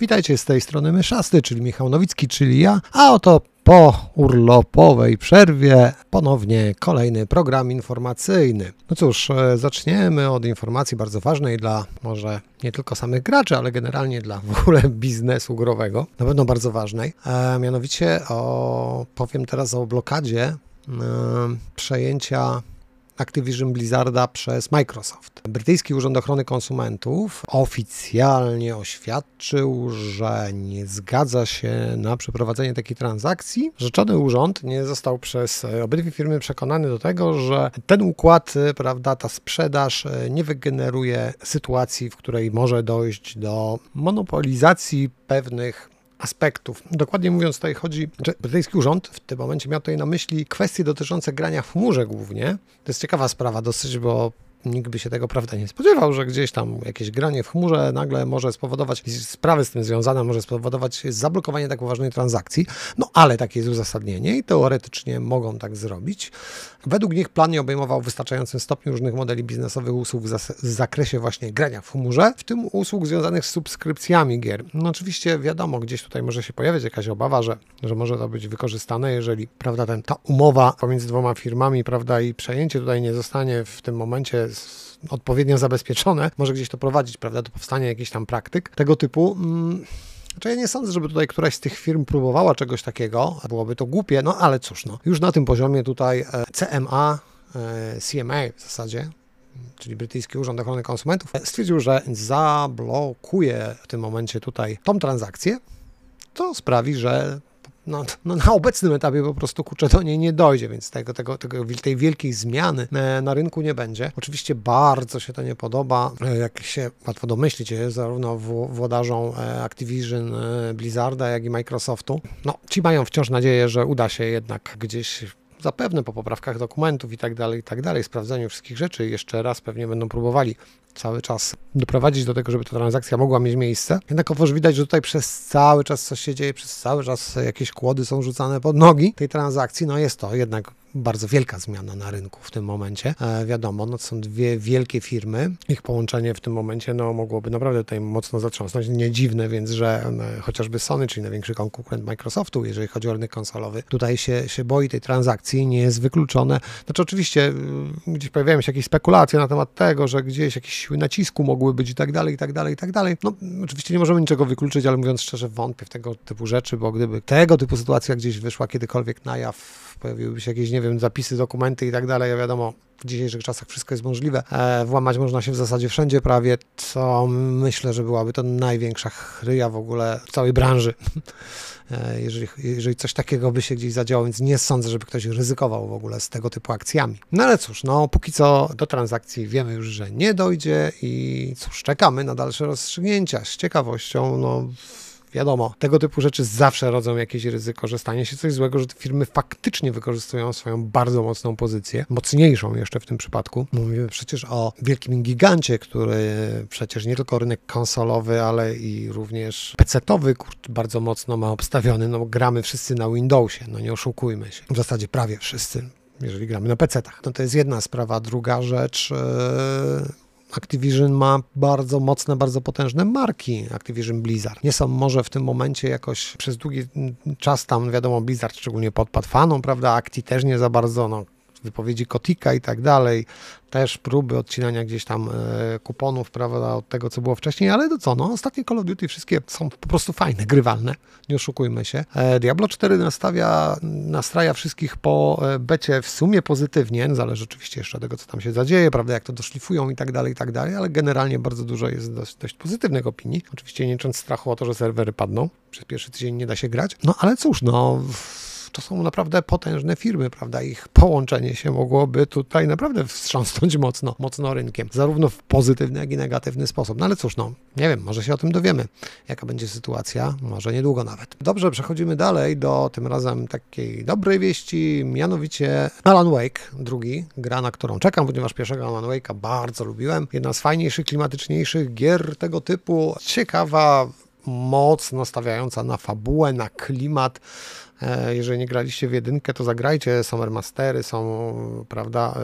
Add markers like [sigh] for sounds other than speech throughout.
Witajcie z tej strony Myszasty, czyli Michał Nowicki, czyli ja, a oto po urlopowej przerwie ponownie kolejny program informacyjny. No cóż, e, zaczniemy od informacji bardzo ważnej dla może nie tylko samych graczy, ale generalnie dla w ogóle biznesu growego. Na pewno bardzo ważnej. E, mianowicie o, powiem teraz o blokadzie e, przejęcia Activision Blizzarda przez Microsoft. Brytyjski Urząd Ochrony Konsumentów oficjalnie oświadczył, że nie zgadza się na przeprowadzenie takiej transakcji. Rzeczony urząd nie został przez obydwie firmy przekonany do tego, że ten układ, prawda, ta sprzedaż nie wygeneruje sytuacji, w której może dojść do monopolizacji pewnych aspektów. Dokładnie mówiąc, tutaj chodzi, że brytyjski urząd w tym momencie miał tutaj na myśli kwestie dotyczące grania w chmurze głównie. To jest ciekawa sprawa dosyć, bo nikt by się tego prawda nie spodziewał, że gdzieś tam jakieś granie w chmurze nagle może spowodować sprawy z tym związane, może spowodować zablokowanie tak poważnej transakcji. No ale takie jest uzasadnienie i teoretycznie mogą tak zrobić. Według nich plan nie obejmował w wystarczającym stopniu różnych modeli biznesowych usług w zakresie właśnie grania w chmurze, w tym usług związanych z subskrypcjami gier. No oczywiście wiadomo, gdzieś tutaj może się pojawiać jakaś obawa, że, że może to być wykorzystane, jeżeli prawda, ten, ta umowa pomiędzy dwoma firmami prawda, i przejęcie tutaj nie zostanie w tym momencie odpowiednio zabezpieczone, może gdzieś to prowadzić, prawda, do powstania jakichś tam praktyk tego typu. Mm, znaczy ja nie sądzę, żeby tutaj któraś z tych firm próbowała czegoś takiego, byłoby to głupie, no ale cóż, no. Już na tym poziomie tutaj e, CMA, e, CMA w zasadzie, czyli Brytyjski Urząd Ochrony Konsumentów, stwierdził, że zablokuje w tym momencie tutaj tą transakcję, to sprawi, że no, no, na obecnym etapie po prostu kurczę do niej nie dojdzie, więc tego, tego, tego, tej wielkiej zmiany e, na rynku nie będzie. Oczywiście bardzo się to nie podoba, e, jak się łatwo domyślić, zarówno włodarzom e, Activision, Blizzarda, jak i Microsoftu. No, ci mają wciąż nadzieję, że uda się jednak gdzieś zapewne po poprawkach dokumentów i tak dalej, i tak dalej, sprawdzeniu wszystkich rzeczy jeszcze raz pewnie będą próbowali cały czas doprowadzić do tego, żeby ta transakcja mogła mieć miejsce. Jednakowoż widać, że tutaj przez cały czas coś się dzieje, przez cały czas jakieś kłody są rzucane pod nogi tej transakcji. No jest to jednak bardzo wielka zmiana na rynku w tym momencie. E, wiadomo, no to są dwie wielkie firmy. Ich połączenie w tym momencie no, mogłoby naprawdę tutaj mocno zatrząsnąć. Nie dziwne więc, że e, chociażby Sony, czyli największy konkurent Microsoftu, jeżeli chodzi o rynek konsolowy, tutaj się, się boi tej transakcji, nie jest wykluczone. Znaczy oczywiście y, gdzieś pojawiają się jakieś spekulacje na temat tego, że gdzieś jakieś siły nacisku mogły być i tak dalej, i tak dalej, i tak dalej. No oczywiście nie możemy niczego wykluczyć, ale mówiąc szczerze wątpię w tego typu rzeczy, bo gdyby tego typu sytuacja gdzieś wyszła kiedykolwiek na jaw, pojawiłyby się jakieś, nie wiem, zapisy, dokumenty i tak dalej, wiadomo, w dzisiejszych czasach wszystko jest możliwe. E, włamać można się w zasadzie wszędzie prawie, co myślę, że byłaby to największa chryja w ogóle w całej branży. E, jeżeli, jeżeli coś takiego by się gdzieś zadziało, więc nie sądzę, żeby ktoś ryzykował w ogóle z tego typu akcjami. No ale cóż, no póki co do transakcji wiemy już, że nie dojdzie i cóż, czekamy na dalsze rozstrzygnięcia. Z ciekawością, no wiadomo, tego typu rzeczy zawsze rodzą jakieś ryzyko, że stanie się coś złego, że te firmy faktycznie wykorzystują swoją bardzo mocną pozycję, mocniejszą jeszcze w tym przypadku. Mówimy przecież o wielkim gigancie, który przecież nie tylko rynek konsolowy, ale i również PC-towy bardzo mocno ma obstawiony. No gramy wszyscy na Windowsie, no nie oszukujmy się. W zasadzie prawie wszyscy jeżeli gramy na PC-tach. No to jest jedna sprawa. Druga rzecz, yy Activision ma bardzo mocne, bardzo potężne marki Activision Blizzard. Nie są może w tym momencie jakoś przez długi czas tam, wiadomo, Blizzard szczególnie podpadł fanom, prawda, Acti też nie za bardzo, no, wypowiedzi Kotika i tak dalej, też próby odcinania gdzieś tam e, kuponów, prawda, od tego, co było wcześniej, ale to co, no, ostatnie Call of Duty wszystkie są po prostu fajne, grywalne, nie oszukujmy się. E, Diablo 4 nastawia, nastraja wszystkich po e, becie w sumie pozytywnie, zależy oczywiście jeszcze od tego, co tam się zadzieje, prawda, jak to doszlifują i tak dalej, i tak dalej, ale generalnie bardzo dużo jest dość, dość pozytywnych opinii. Oczywiście nie licząc strachu o to, że serwery padną, przez pierwszy tydzień nie da się grać, no ale cóż, no to są naprawdę potężne firmy, prawda? Ich połączenie się mogłoby tutaj naprawdę wstrząsnąć mocno, mocno rynkiem, zarówno w pozytywny, jak i negatywny sposób. No ale cóż, no, nie wiem, może się o tym dowiemy, jaka będzie sytuacja, może niedługo nawet. Dobrze, przechodzimy dalej do tym razem takiej dobrej wieści, mianowicie Alan Wake, drugi, gra, na którą czekam, ponieważ pierwszego Alan Wake'a bardzo lubiłem. Jedna z fajniejszych, klimatyczniejszych gier tego typu, ciekawa, mocno stawiająca na fabułę, na klimat, E, jeżeli nie graliście w jedynkę, to zagrajcie. Są remastery, są, prawda?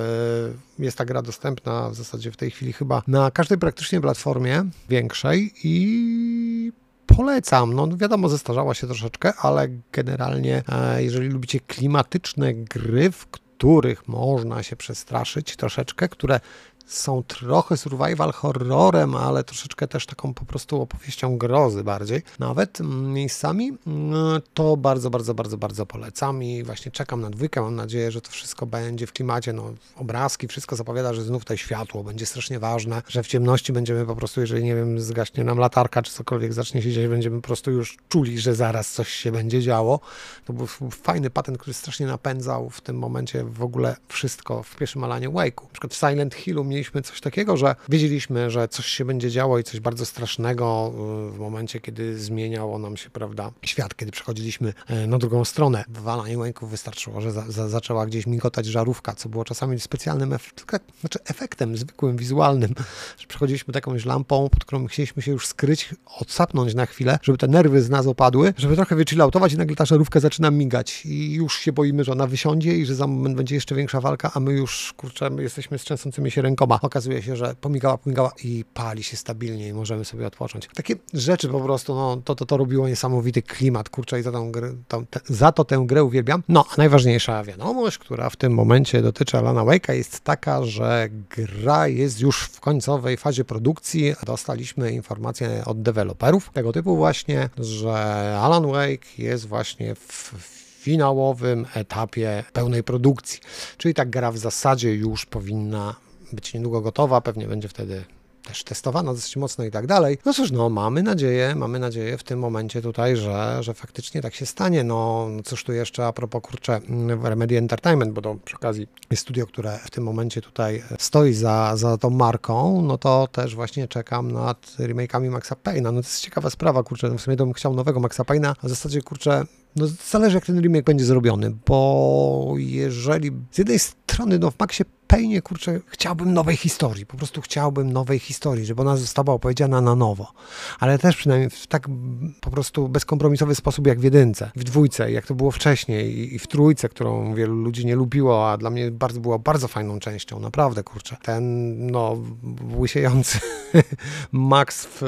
E, jest ta gra dostępna w zasadzie w tej chwili chyba na każdej praktycznie platformie większej i polecam. No wiadomo, zestarzała się troszeczkę, ale generalnie e, jeżeli lubicie klimatyczne gry, w których można się przestraszyć troszeczkę, które są trochę survival horrorem, ale troszeczkę też taką po prostu opowieścią grozy bardziej. Nawet miejscami mm, to bardzo, bardzo, bardzo, bardzo polecam i właśnie czekam na dwójkę. Mam nadzieję, że to wszystko będzie w klimacie, no obrazki, wszystko zapowiada, że znów to światło będzie strasznie ważne, że w ciemności będziemy po prostu, jeżeli nie wiem, zgaśnie nam latarka czy cokolwiek zacznie się dziać, będziemy po prostu już czuli, że zaraz coś się będzie działo. To był fajny patent, który strasznie napędzał w tym momencie w ogóle wszystko w pierwszym Alanie Wake'u. Na przykład w Silent Hillu mieliśmy coś takiego, że wiedzieliśmy, że coś się będzie działo i coś bardzo strasznego y, w momencie, kiedy zmieniało nam się, prawda, świat, kiedy przechodziliśmy e, na drugą stronę. W Walanie Łęków wystarczyło, że za, za, zaczęła gdzieś migotać żarówka, co było czasami specjalnym efektem, znaczy efektem zwykłym, wizualnym, że przechodziliśmy takąś lampą, pod którą chcieliśmy się już skryć, odsapnąć na chwilę, żeby te nerwy z nas opadły, żeby trochę wychilloutować i nagle ta żarówka zaczyna migać i już się boimy, że ona wysiądzie i że za moment będzie jeszcze większa walka, a my już, kurczę, jesteśmy z trzęsącymi się rękoma okazuje się, że pomigała, pomigała i pali się stabilnie i możemy sobie odpocząć. Takie rzeczy po prostu, no to, to, to robiło niesamowity klimat, kurczę i za, tą grę, tą, te, za to tę grę uwielbiam. No, a najważniejsza wiadomość, która w tym momencie dotyczy Alana Wake'a jest taka, że gra jest już w końcowej fazie produkcji. Dostaliśmy informację od deweloperów tego typu właśnie, że Alan Wake jest właśnie w finałowym etapie pełnej produkcji. Czyli ta gra w zasadzie już powinna być niedługo gotowa, pewnie będzie wtedy też testowana dosyć mocno i tak dalej. No cóż, no mamy nadzieję, mamy nadzieję w tym momencie tutaj, że, że faktycznie tak się stanie. No cóż tu jeszcze a propos, kurczę, Remedy Entertainment, bo to przy okazji jest studio, które w tym momencie tutaj stoi za, za tą marką, no to też właśnie czekam nad remake'ami Maxa Payne'a. No to jest ciekawa sprawa, kurczę, no w sumie to bym chciał nowego Maxa Payne'a, a w zasadzie, kurczę, no zależy jak ten remake będzie zrobiony, bo jeżeli z jednej strony no w Maxie Payne, kurczę, chciałbym nowej historii, po prostu chciałbym nowej historii, żeby ona została opowiedziana na nowo, ale też przynajmniej w tak po prostu bezkompromisowy sposób jak w jedynce, w dwójce, jak to było wcześniej i w trójce, którą wielu ludzi nie lubiło, a dla mnie bardzo była bardzo fajną częścią, naprawdę, kurczę. Ten, no, łysiejący [laughs] Max w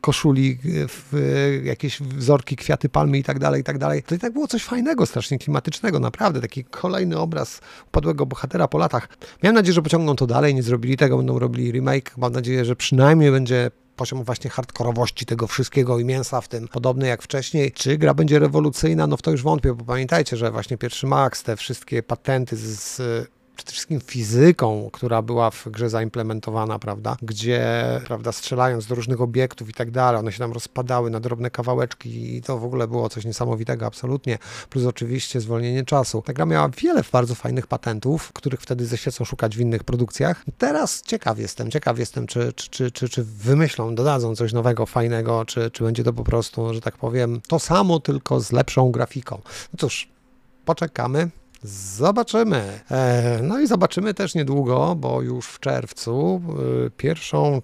koszuli, w jakieś wzorki, kwiaty palmy i tak dalej, i tak dalej. To i tak było coś fajnego, strasznie klimatycznego, naprawdę. Taki kolejny obraz upadłego bohatera po latach. Miałem nadzieję, że pociągną to dalej, nie zrobili tego, będą robili remake. Mam nadzieję, że przynajmniej będzie poziom właśnie hardkorowości tego wszystkiego i mięsa w tym podobny jak wcześniej. Czy gra będzie rewolucyjna? No w to już wątpię, bo pamiętajcie, że właśnie pierwszy Max, te wszystkie patenty z przede wszystkim fizyką, która była w grze zaimplementowana, prawda, gdzie, prawda, strzelając do różnych obiektów i tak dalej, one się tam rozpadały na drobne kawałeczki i to w ogóle było coś niesamowitego, absolutnie, plus oczywiście zwolnienie czasu. Ta gra miała wiele bardzo fajnych patentów, których wtedy ze świecą szukać w innych produkcjach. Teraz ciekaw jestem, ciekaw jestem, czy, czy, czy, czy, czy wymyślą, dodadzą coś nowego, fajnego, czy, czy będzie to po prostu, że tak powiem, to samo, tylko z lepszą grafiką. No cóż, poczekamy. Zobaczymy. E, no i zobaczymy też niedługo, bo już w czerwcu e, pierwszą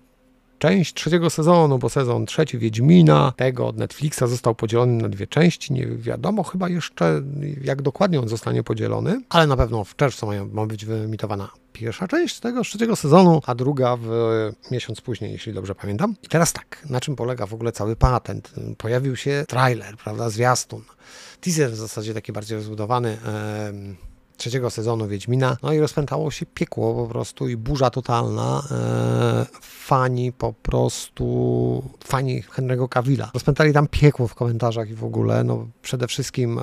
część trzeciego sezonu, bo sezon trzeci Wiedźmina, tego od Netflixa został podzielony na dwie części. Nie wiadomo chyba jeszcze, jak dokładnie on zostanie podzielony, ale na pewno w czerwcu ma, ma być wyemitowana pierwsza część tego trzeciego sezonu, a druga w miesiąc później, jeśli dobrze pamiętam. I teraz tak, na czym polega w ogóle cały patent? Pojawił się trailer, prawda, zwiastun teaser w zasadzie taki bardziej rozbudowany trzeciego sezonu Wiedźmina. No i rozpętało się piekło po prostu i burza totalna. E, fani po prostu, fani Henry'ego Cavilla. Rozpętali tam piekło w komentarzach i w ogóle. No przede wszystkim e,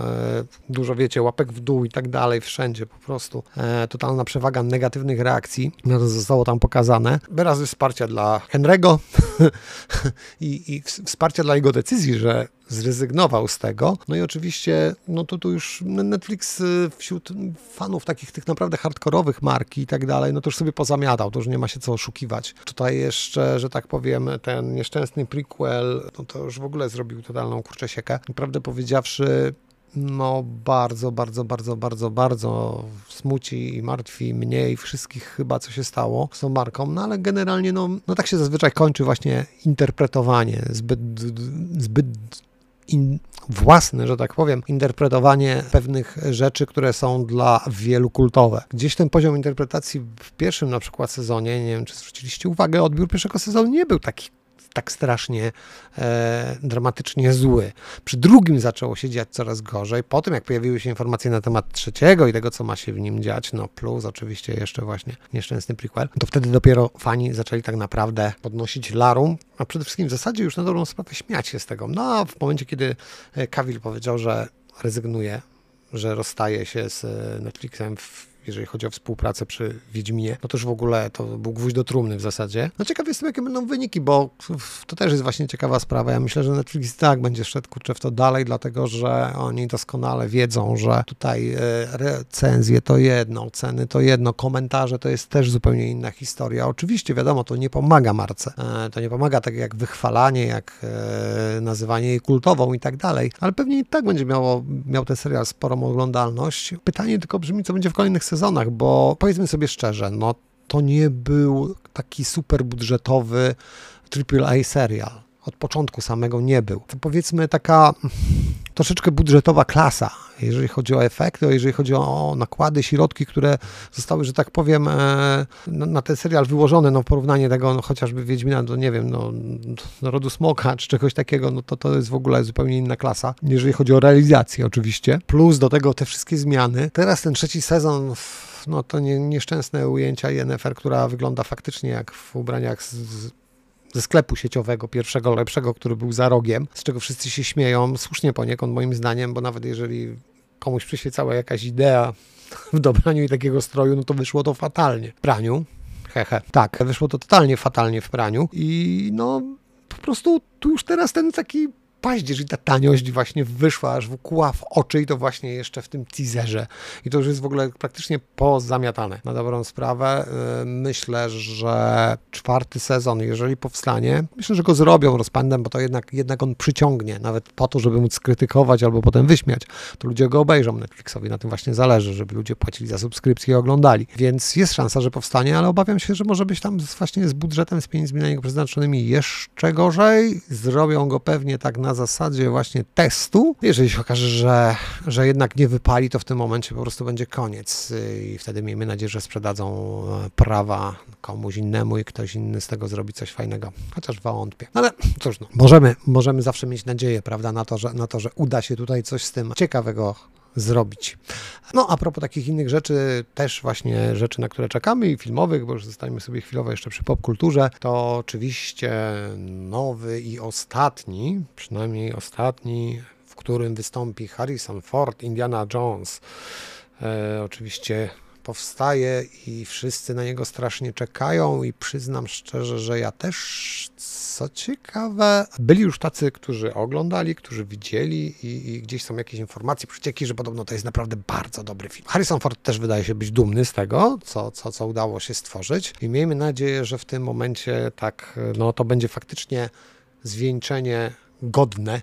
dużo wiecie, łapek w dół i tak dalej, wszędzie po prostu. E, totalna przewaga negatywnych reakcji. No to zostało tam pokazane. Wyrazy wsparcia dla Henry'ego [laughs] i, i wsparcia dla jego decyzji, że zrezygnował z tego. No i oczywiście, no to tu już Netflix y, wśród fanów takich tych naprawdę hardkorowych marki i tak dalej, no to już sobie pozamiatał, to już nie ma się co oszukiwać. Tutaj jeszcze, że tak powiem, ten nieszczęsny prequel, no to już w ogóle zrobił totalną kurczę siekę. Prawdę powiedziawszy, no bardzo, bardzo, bardzo, bardzo, bardzo smuci i martwi mnie i wszystkich chyba, co się stało z tą marką, no ale generalnie, no, no tak się zazwyczaj kończy właśnie interpretowanie zbyt, zbyt in, własne, że tak powiem, interpretowanie pewnych rzeczy, które są dla wielu kultowe. Gdzieś ten poziom interpretacji w pierwszym na przykład sezonie, nie wiem czy zwróciliście uwagę, odbiór pierwszego sezonu nie był taki tak strasznie e, dramatycznie zły. Przy drugim zaczęło się dziać coraz gorzej. Po tym, jak pojawiły się informacje na temat trzeciego i tego, co ma się w nim dziać, no plus oczywiście jeszcze właśnie nieszczęsny prequel, to wtedy dopiero fani zaczęli tak naprawdę podnosić larum, a przede wszystkim w zasadzie już na dobrą sprawę śmiać się z tego. No a w momencie, kiedy Kawil powiedział, że rezygnuje, że rozstaje się z Netflixem w jeżeli chodzi o współpracę przy Wiedźminie, no to już w ogóle to był gwóźdź do trumny w zasadzie. No ciekaw jestem, jakie będą wyniki, bo to też jest właśnie ciekawa sprawa. Ja myślę, że Netflix tak będzie szedł kurczę w to dalej, dlatego że oni doskonale wiedzą, że tutaj e, recenzje to jedno, ceny to jedno, komentarze to jest też zupełnie inna historia. Oczywiście, wiadomo, to nie pomaga marce. E, to nie pomaga tak jak wychwalanie, jak e, nazywanie jej kultową i tak dalej, ale pewnie i tak będzie miało, miał ten serial sporą oglądalność. Pytanie tylko brzmi, co będzie w kolejnych sezonach, bo powiedzmy sobie szczerze, no to nie był taki super budżetowy AAA serial. Od początku samego nie był. To powiedzmy taka troszeczkę budżetowa klasa, jeżeli chodzi o efekty, jeżeli chodzi o nakłady, środki, które zostały, że tak powiem, e, na ten serial wyłożone, no porównanie tego no, chociażby Wiedźmina do, nie wiem, no, Narodu Smoka, czy czegoś takiego, no to to jest w ogóle zupełnie inna klasa, jeżeli chodzi o realizację oczywiście, plus do tego te wszystkie zmiany. Teraz ten trzeci sezon no to nie, nieszczęsne ujęcia INFR, która wygląda faktycznie jak w ubraniach z, ze sklepu sieciowego, pierwszego, lepszego, który był za rogiem, z czego wszyscy się śmieją, słusznie poniekąd moim zdaniem, bo nawet jeżeli komuś przyświecała jakaś idea [laughs] w dobraniu i takiego stroju, no to wyszło to fatalnie. W praniu, hehe, tak, wyszło to totalnie fatalnie w praniu i no po prostu tu już teraz ten taki paździerz i ta taniość właśnie wyszła aż wkła w oczy i to właśnie jeszcze w tym teaserze. I to już jest w ogóle praktycznie pozamiatane. Na dobrą sprawę y, myślę, że czwarty sezon, jeżeli powstanie, myślę, że go zrobią rozpędem, bo to jednak, jednak on przyciągnie, nawet po to, żeby móc skrytykować albo potem wyśmiać, to ludzie go obejrzą Netflixowi, na tym właśnie zależy, żeby ludzie płacili za subskrypcję i oglądali. Więc jest szansa, że powstanie, ale obawiam się, że może być tam właśnie z budżetem, z pieniędzmi na niego przeznaczonymi jeszcze gorzej. Zrobią go pewnie tak na na zasadzie właśnie testu. Jeżeli się okaże, że, że jednak nie wypali, to w tym momencie po prostu będzie koniec i wtedy miejmy nadzieję, że sprzedadzą e, prawa komuś innemu i ktoś inny z tego zrobi coś fajnego. Chociaż wątpię. No ale cóż, no, możemy, możemy zawsze mieć nadzieję, prawda, na to, że, na to, że uda się tutaj coś z tym ciekawego zrobić. No, a propos takich innych rzeczy, też właśnie rzeczy, na które czekamy i filmowych, bo już zostaniemy sobie chwilowo jeszcze przy popkulturze, to oczywiście nowy i ostatni, przynajmniej ostatni, w którym wystąpi Harrison Ford, Indiana Jones. E, oczywiście powstaje i wszyscy na niego strasznie czekają i przyznam szczerze, że ja też, co ciekawe, byli już tacy, którzy oglądali, którzy widzieli i, i gdzieś są jakieś informacje, przecieki, że podobno to jest naprawdę bardzo dobry film. Harrison Ford też wydaje się być dumny z tego, co, co, co udało się stworzyć i miejmy nadzieję, że w tym momencie tak, no to będzie faktycznie zwieńczenie godne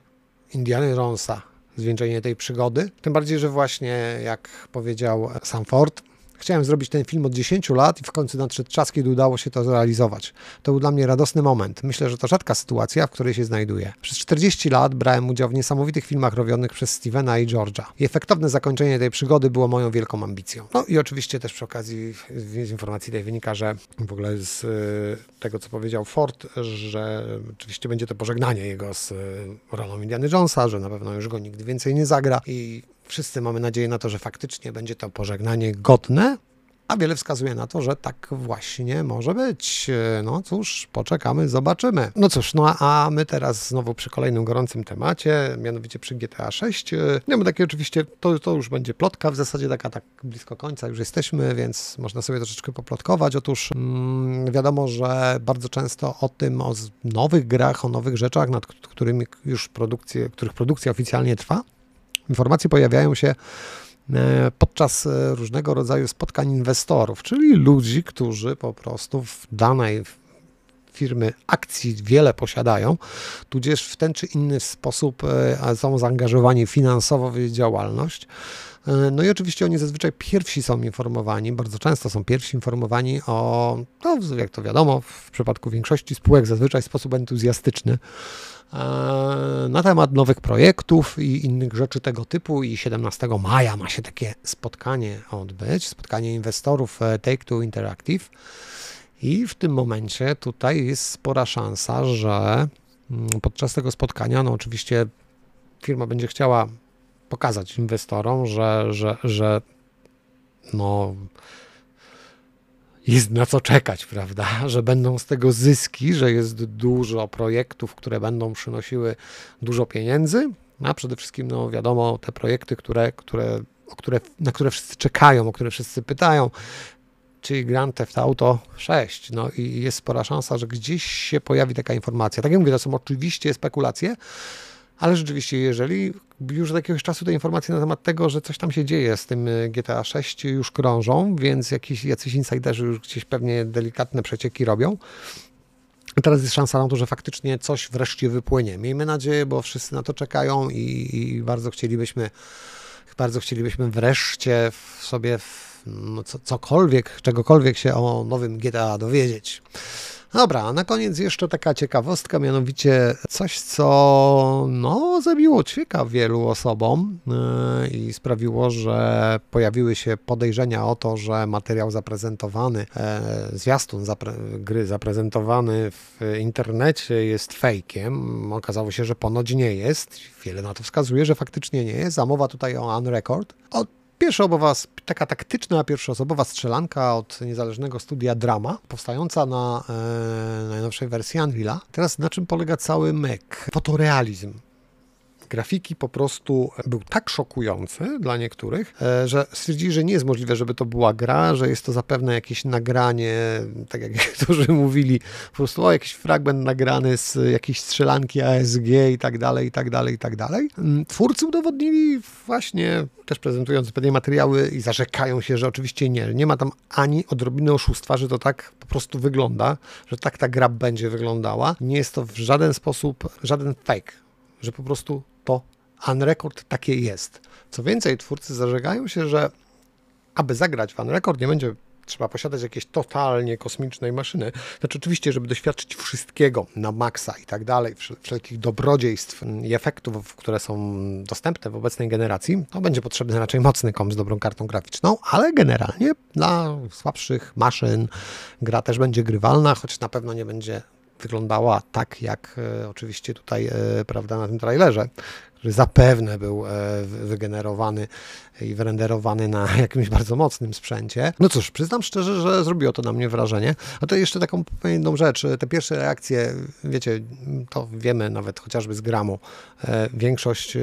Indiana Jonesa zwieńczenie tej przygody. Tym bardziej, że właśnie, jak powiedział Sam Ford, Chciałem zrobić ten film od 10 lat i w końcu nadszedł czas, kiedy udało się to zrealizować. To był dla mnie radosny moment. Myślę, że to rzadka sytuacja, w której się znajduję. Przez 40 lat brałem udział w niesamowitych filmach robionych przez Stevena i George'a. I efektowne zakończenie tej przygody było moją wielką ambicją. No i oczywiście też przy okazji z informacji tej wynika, że w ogóle z e, tego, co powiedział Ford, że oczywiście będzie to pożegnanie jego z e, rolą Indiana Jonesa, że na pewno już go nigdy więcej nie zagra i Wszyscy mamy nadzieję na to, że faktycznie będzie to pożegnanie godne, a wiele wskazuje na to, że tak właśnie może być. No cóż, poczekamy, zobaczymy. No cóż, no a my teraz znowu przy kolejnym gorącym temacie, mianowicie przy GTA 6. Nie ma takie oczywiście, to, to już będzie plotka, w zasadzie taka tak blisko końca już jesteśmy, więc można sobie troszeczkę poplotkować. Otóż mm, wiadomo, że bardzo często o tym, o nowych grach, o nowych rzeczach, nad którymi już produkcje, których produkcja oficjalnie trwa, Informacje pojawiają się e, podczas e, różnego rodzaju spotkań inwestorów, czyli ludzi, którzy po prostu w danej firmy akcji wiele posiadają, tudzież w ten czy inny sposób e, są zaangażowani finansowo w działalność. No i oczywiście oni zazwyczaj pierwsi są informowani, bardzo często są pierwsi informowani o, no jak to wiadomo, w przypadku większości spółek zazwyczaj w sposób entuzjastyczny E, na temat nowych projektów i innych rzeczy tego typu i 17 maja ma się takie spotkanie odbyć, spotkanie inwestorów e, Take-Two Interactive. I w tym momencie tutaj jest spora szansa, że mm, podczas tego spotkania, no oczywiście firma będzie chciała pokazać inwestorom, że, że, że no, jest na co czekać, prawda? Że będą z tego zyski, że jest dużo projektów, które będą przynosiły dużo pieniędzy, a przede wszystkim, no wiadomo, te projekty, które, które, które, na które wszyscy czekają, o które wszyscy pytają, czyli Grand Theft Auto 6. No i jest spora szansa, że gdzieś się pojawi taka informacja. Tak jak mówię, to są oczywiście spekulacje, ale rzeczywiście, jeżeli już od jakiegoś czasu te informacje na temat tego, że coś tam się dzieje z tym y, GTA 6 już krążą, więc jakiś, jacyś insiderzy już gdzieś pewnie delikatne przecieki robią. Teraz jest szansa na to, że faktycznie coś wreszcie wypłynie. Miejmy nadzieję, bo wszyscy na to czekają i, i bardzo chcielibyśmy, bardzo chcielibyśmy wreszcie w sobie w, no, co, cokolwiek, czegokolwiek się o nowym GTA dowiedzieć. Dobra, a na koniec jeszcze taka ciekawostka, mianowicie coś, co no, zabiło ćwieka wielu osobom yy, i sprawiło, że pojawiły się podejrzenia o to, że materiał zaprezentowany, e, zwiastun zapre gry zaprezentowany w internecie jest fejkiem. Okazało się, że ponoć nie jest. Wiele na to wskazuje, że faktycznie nie jest. Zamowa tutaj o Unrecord. O Pierwszosobowa, taka taktyczna pierwszoosobowa strzelanka od niezależnego studia Drama, powstająca na e, najnowszej wersji Unreal'a. Teraz na czym polega cały mek? Fotorealizm grafiki po prostu był tak szokujący dla niektórych, e, że stwierdzili, że nie jest możliwe, żeby to była gra, że jest to zapewne jakieś nagranie, tak jak [laughs] niektórzy mówili, po prostu o, jakiś fragment nagrany z jakiejś strzelanki ASG i tak dalej, i tak dalej, i tak dalej. Mm, twórcy udowodnili właśnie, też prezentując pewnie materiały i zarzekają się, że oczywiście nie, nie ma tam ani odrobiny oszustwa, że to tak po prostu wygląda, że tak ta gra będzie wyglądała. Nie jest to w żaden sposób, żaden fake, że po prostu to Unrecord takie jest. Co więcej, twórcy zażegają się, że aby zagrać w Unrecord nie będzie trzeba posiadać jakieś totalnie kosmicznej maszyny. Znaczy oczywiście, żeby doświadczyć wszystkiego na maksa i tak dalej, wszelkich dobrodziejstw i efektów, które są dostępne w obecnej generacji, to będzie potrzebny raczej mocny komp z dobrą kartą graficzną, ale generalnie dla słabszych maszyn gra też będzie grywalna, choć na pewno nie będzie wyglądała tak, jak e, oczywiście tutaj, e, prawda, na tym trailerze, który zapewne był e, wygenerowany i wyrenderowany na [laughs] jakimś bardzo mocnym sprzęcie. No cóż, przyznam szczerze, że zrobiło to na mnie wrażenie. A to jeszcze taką jedną rzecz. Te pierwsze reakcje, wiecie, to wiemy nawet chociażby z gramu. Większość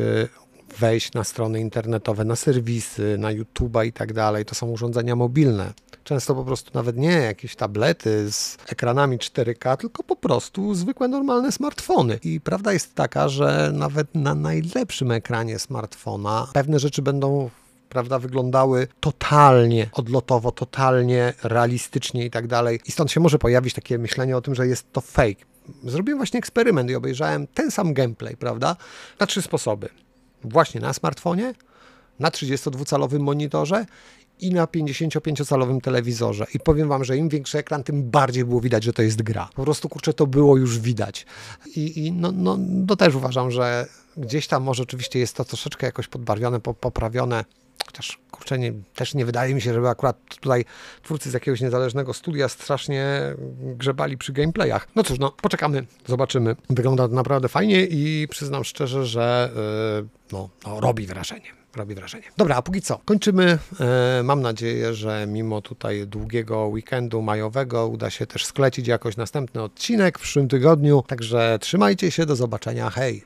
wejść na strony internetowe, na serwisy, na YouTube'a i tak dalej. To są urządzenia mobilne. Często po prostu nawet nie jakieś tablety z ekranami 4K, tylko po prostu zwykłe, normalne smartfony. I prawda jest taka, że nawet na najlepszym ekranie smartfona pewne rzeczy będą prawda, wyglądały totalnie odlotowo, totalnie realistycznie i tak dalej. I stąd się może pojawić takie myślenie o tym, że jest to fake. Zrobiłem właśnie eksperyment i obejrzałem ten sam gameplay, prawda, na trzy sposoby. Właśnie na smartfonie, na 32-calowym monitorze i na 55-calowym telewizorze. I powiem Wam, że im większy ekran, tym bardziej było widać, że to jest gra. Po prostu, kurczę, to było już widać. I, i no, no, to też uważam, że gdzieś tam może oczywiście jest to troszeczkę jakoś podbarwione, poprawione, chociaż kurczę, nie, też nie wydaje mi się, żeby akurat tutaj twórcy z jakiegoś niezależnego studia strasznie grzebali przy gameplayach. No cóż, no poczekamy, zobaczymy. Wygląda to naprawdę fajnie i przyznam szczerze, że yy, no, no robi wrażenie robi wrażenie. Dobra, a póki co, kończymy. E, mam nadzieję, że mimo tutaj długiego weekendu majowego uda się też sklecić jakoś następny odcinek w przyszłym tygodniu. Także trzymajcie się, do zobaczenia, hej!